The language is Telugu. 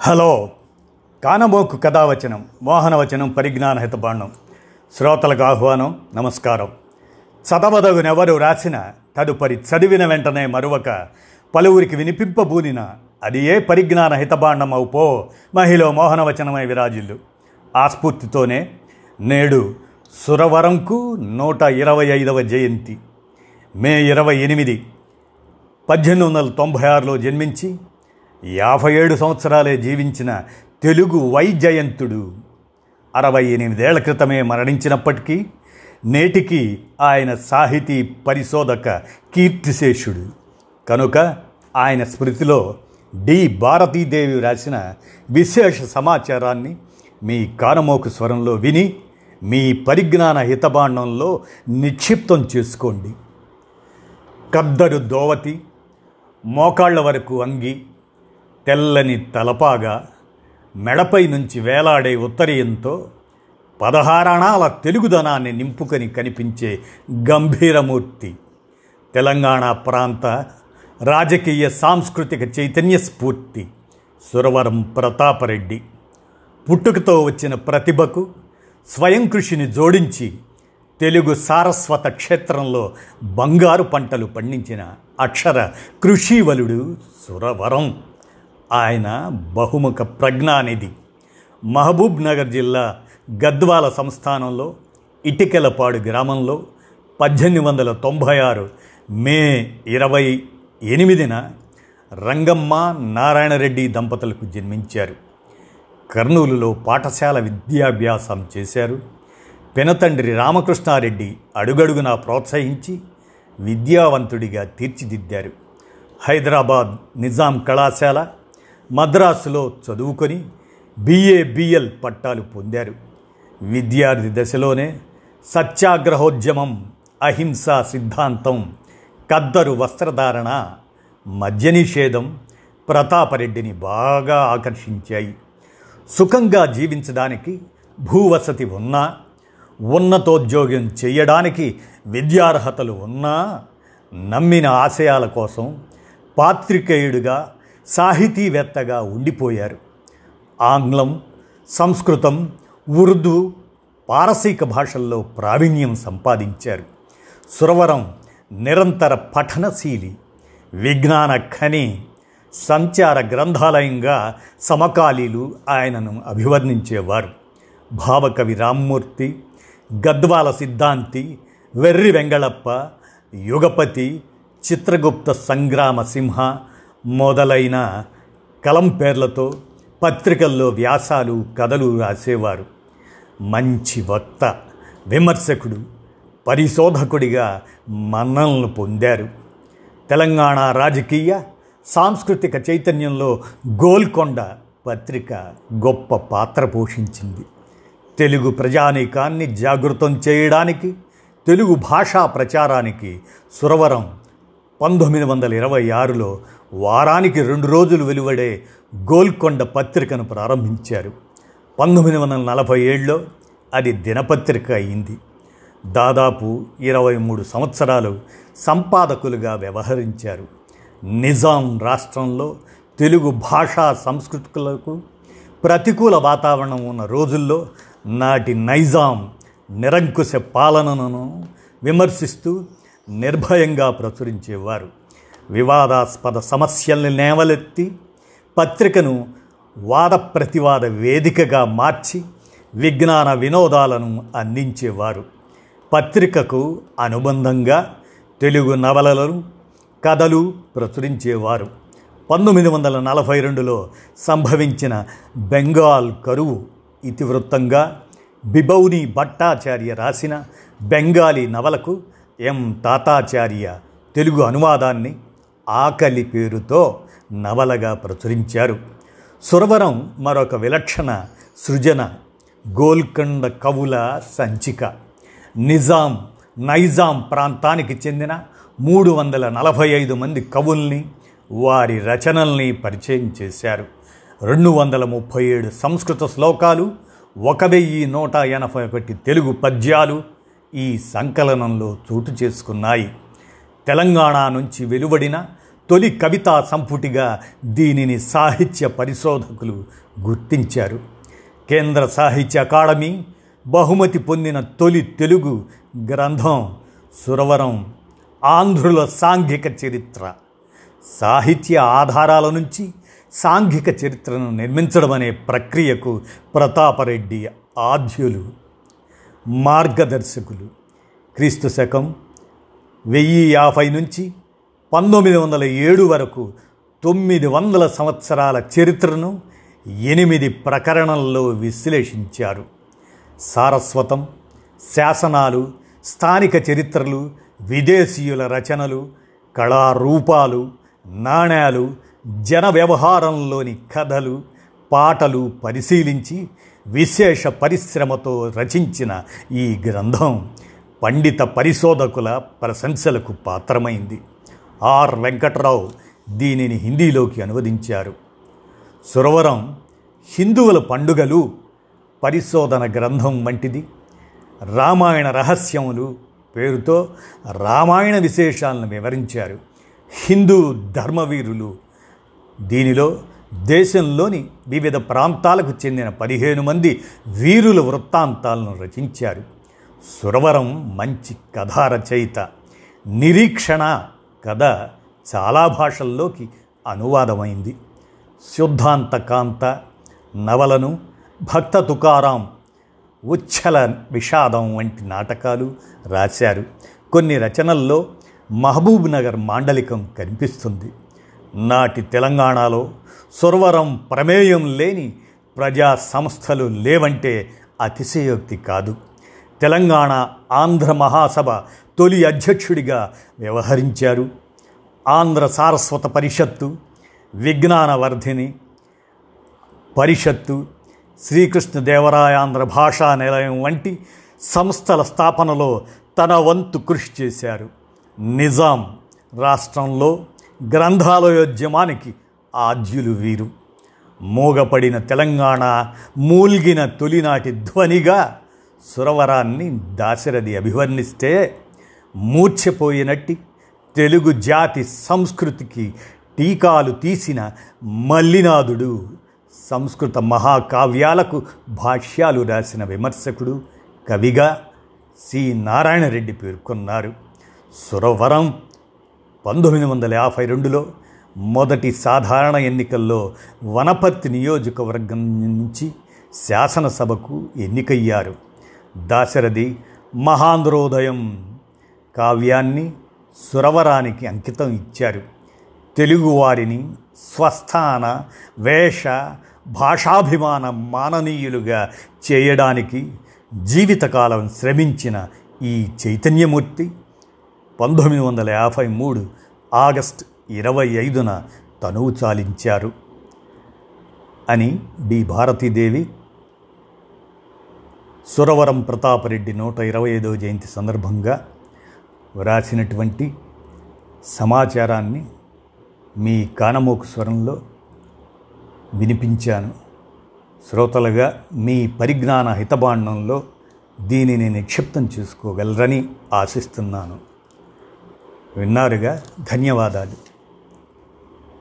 హలో. కానమోకు కథావచనం మోహనవచనం పరిజ్ఞాన హితబాండం. శ్రోతలకు ఆహ్వానం నమస్కారం. చదవదగునెవరు రాసిన తదుపరి చదివిన వెంటనే మరొక పలువురికి వినిపింపబూనిన అది ఏ పరిజ్ఞాన హితబాండం అవుపో మహిళ మోహనవచనమై విరాజిల్లు. ఆ స్ఫూర్తితోనే నేడు సురవరంకు నూట ఇరవై ఐదవ జయంతి. మే ఇరవై ఎనిమిది పద్దెనిమిది వందల తొంభై ఆరులో జన్మించి యాభై ఏడు సంవత్సరాలే జీవించిన తెలుగు వైజయంతుడు. అరవై ఎనిమిదేళ్ళ క్రితమే మరణించినప్పటికీ నేటికి ఆయన సాహితీ పరిశోధక కీర్తిశేషుడు. కనుక ఆయన స్మృతిలో డి. భారతీదేవి రాసిన విశేష సమాచారాన్ని మీ కానమోకు స్వరంలో విని మీ పరిజ్ఞాన హితబాండంలో నిక్షిప్తం చేసుకోండి. కద్దరు దోవతి మోకాళ్ళ వరకు అంగి తెల్లని తలపాగా మెడపై నుంచి వేలాడే ఉత్తరీయంతో పదహారణాల తెలుగుదనాన్ని నింపుకొని కనిపించే గంభీరమూర్తి. తెలంగాణ ప్రాంత రాజకీయ సాంస్కృతిక చైతన్య స్ఫూర్తి సురవరం ప్రతాపరెడ్డి. పుట్టుకతో వచ్చిన ప్రతిభకు స్వయం కృషిని జోడించి తెలుగు సారస్వత క్షేత్రంలో బంగారు పంటలు పండించిన అక్షర కృషివలుడు సురవరం. ఆయన బహుముఖ ప్రజ్ఞానిధి. మహబూబ్ నగర్ జిల్లా గద్వాల సంస్థానంలో ఇటికెలపాడు గ్రామంలో పద్దెనిమిది వందల తొంభై ఆరు మే ఇరవై ఎనిమిదిన రంగమ్మ నారాయణరెడ్డి దంపతులకు జన్మించారు. కర్నూలులో పాఠశాల విద్యాభ్యాసం చేశారు. పెనతండ్రి రామకృష్ణారెడ్డి అడుగడుగునా ప్రోత్సహించి విద్యావంతుడిగా తీర్చిదిద్దారు. హైదరాబాద్ నిజాం కళాశాల మద్రాసులో చదువుకొని బిఏ బిఎల్ పట్టాలు పొందారు. విద్యార్థి దశలోనే సత్యాగ్రహోద్యమం అహింసా సిద్ధాంతం కద్దరు వస్త్రధారణ మద్య నిషేధం ప్రతాపరెడ్డిని బాగా ఆకర్షించాయి. సుఖంగా జీవించడానికి భూవసతి ఉన్నా ఉన్నతోద్యోగం చేయడానికి విద్యార్హతలు ఉన్నా నమ్మిన ఆశయాల కోసం పాత్రికేయుడిగా సాహితీవేత్తగా ఉండిపోయారు. ఆంగ్లం సంస్కృతం ఉర్దూ పారసీక భాషల్లో ప్రావీణ్యం సంపాదించారు. సురవరం నిరంతర పఠనశీలి విజ్ఞాన ఖని సంచార గ్రంథాలయంగా సమకాలీలు ఆయనను అభివర్ణించేవారు. భావకవి రామ్మూర్తి గద్వాల సిద్ధాంతి వెర్రి వెంగళప్ప యుగపతి చిత్రగుప్త సంగ్రామ సింహ మొదలైన కలం పేర్లతో పత్రికల్లో వ్యాసాలు కథలు రాసేవారు. మంచి వక్త విమర్శకుడు పరిశోధకుడిగా మన్నలను పొందారు. తెలంగాణ రాజకీయ సాంస్కృతిక చైతన్యంలో గోల్కొండ పత్రిక గొప్ప పాత్ర పోషించింది. తెలుగు ప్రజానీకాన్ని జాగృతం చేయడానికి తెలుగు భాషా ప్రచారానికి సురవరం పంతొమ్మిది వందల ఇరవై ఆరులో వారానికి రెండు రోజులు వెలువడే గోల్కొండ పత్రికను ప్రారంభించారు. పంతొమ్మిది వందల నలభై ఏడులో అది దినపత్రిక అయింది. దాదాపు ఇరవై మూడు సంవత్సరాలు సంపాదకులుగా వ్యవహరించారు. నిజాం రాష్ట్రంలో తెలుగు భాషా సంస్కృతులకు ప్రతికూల వాతావరణం ఉన్న రోజుల్లో నాటి నైజాం నిరంకుశ పాలనను విమర్శిస్తూ నిర్భయంగా ప్రచురించేవారు. వివాదాస్పద సమస్యల్ని నేవలెత్తి పత్రికను వాద ప్రతివాద వేదికగా మార్చి విజ్ఞాన వినోదాలను అందించేవారు. పత్రికకు అనుబంధంగా తెలుగు నవలలను కథలు ప్రచురించేవారు. పంతొమ్మిది వందల నలభై రెండులో సంభవించిన బెంగాల్ కరువు ఇతివృత్తంగా బిబౌని భట్టాచార్య రాసిన బెంగాలీ నవలకు ఎం తాతాచార్య తెలుగు అనువాదాన్ని ఆకలి పేరుతో నవలగా ప్రచురించారు. సురవరం మరొక విలక్షణ సృజన గోల్కొండ కవుల సంచిక. నిజాం నైజాం ప్రాంతానికి చెందిన మూడు వందల నలభై ఐదు మంది కవుల్ని వారి రచనల్ని పరిచయం చేశారు. రెండు వందల ముప్పై ఏడు సంస్కృత శ్లోకాలు ఒక వెయ్యి నూట ఎనభై ఒకటి తెలుగు పద్యాలు ఈ సంకలనంలో చోటు చేసుకున్నాయి. తెలంగాణ నుంచి వెలువడిన తొలి కవితా సంపుటిగా దీనిని సాహిత్య పరిశోధకులు గుర్తించారు. కేంద్ర సాహిత్య అకాడమీ బహుమతి పొందిన తొలి తెలుగు గ్రంథం సురవరం ఆంధ్రుల సాంఘిక చరిత్ర. సాహిత్య ఆధారాల నుంచి సాంఘిక చరిత్రను నిర్మించడం అనే ప్రక్రియకు ప్రతాపరెడ్డి ఆద్యులు మార్గదర్శకులు. క్రీస్తు శకం వెయ్యి యాభై నుంచి పంతొమ్మిది వందల ఏడు వరకు తొమ్మిది వందల సంవత్సరాల చరిత్రను ఎనిమిది ప్రకరణల్లో విశ్లేషించారు. సారస్వతం శాసనాలు స్థానిక చరిత్రలు విదేశీయుల రచనలు కళారూపాలు నాణ్యాలు జన వ్యవహారంలోని కథలు పాటలు పరిశీలించి విశేష పరిశ్రమతో రచించిన ఈ గ్రంథం. పండిత పరిశోధకుల ప్రశంసలకు పాత్రమైంది. ఆర్. వెంకట్రావు దీనిని హిందీలోకి అనువదించారు. సురవరం హిందువుల పండుగలు పరిశోధన గ్రంథం వంటిది. రామాయణ రహస్యములు పేరుతో రామాయణ విశేషాలను వివరించారు. హిందూ ధర్మవీరులు. దీనిలో దేశంలోని వివిధ ప్రాంతాలకు చెందిన పదిహేను మంది వీరుల వృత్తాంతాలను రచించారు. సురవరం మంచి కథా రచయిత నిరీక్షణ కథ చాలా భాషల్లోకి అనువాదమైంది. శుద్ధాంతకాంత నవలను భక్త తుకారాం ఉచ్చల విషాదం వంటి నాటకాలు రాశారు. కొన్ని రచనల్లో మహబూబ్ నగర్ మాండలికం కనిపిస్తుంది. నాటి తెలంగాణలో సురవరం ప్రమేయం లేని ప్రజా సంస్థలు లేవంటే అతిశయోక్తి కాదు. తెలంగాణ ఆంధ్ర మహాసభ తొలి అధ్యక్షుడిగా వ్యవహరించారు. ఆంధ్ర సారస్వత పరిషత్తు విజ్ఞానవర్ధిని పరిషత్తు శ్రీకృష్ణదేవరాయాంధ్ర భాషా నిలయం వంటి సంస్థల స్థాపనలో తన వంతు కృషి చేశారు. నిజాం రాష్ట్రంలో గ్రంథాలయోద్యమానికి ఆద్యులు వీరు. మూగపడిన తెలంగాణ మూల్గిన తొలినాటి ధ్వనిగా సురవరాన్ని దాశరథి అభివర్ణిస్తే మూర్ఛపోయినట్టి తెలుగు జాతి సంస్కృతికి టీకాలు తీసిన మల్లినాథుడు సంస్కృత మహాకావ్యాలకు భాష్యాలు రాసిన విమర్శకుడు కవిగా సి. నారాయణరెడ్డి పేర్కొన్నారు. సురవరం పంతొమ్మిది వందల యాభై రెండులో మొదటి సాధారణ ఎన్నికల్లో వనపర్తి నియోజకవర్గం నుంచి శాసనసభకు ఎన్నికయ్యారు. దాశరథి మహాంధ్రోదయం కావ్యాన్ని సురవరానికి అంకితం ఇచ్చారు. తెలుగువారిని స్వస్థాన వేష భాషాభిమాన మాననీయులుగా చేయడానికి జీవితకాలం శ్రమించిన ఈ చైతన్యమూర్తి పంతొమ్మిది వందల యాభై మూడు ఆగస్ట్ ఇరవై ఐదున తనువు చాలించారు అని డి. భారతీదేవి సురవరం ప్రతాపరెడ్డి నూట ఇరవై ఐదవ జయంతి సందర్భంగా వ్రాసినటువంటి సమాచారాన్ని మీ కానమోకు స్వరంలో వినిపించాను. శ్రోతలుగా మీ పరిజ్ఞాన హితబాండంలో దీనిని నిక్షిప్తం చేసుకోగలరని ఆశిస్తున్నాను. విన్నారుగా ధన్యవాదాలు.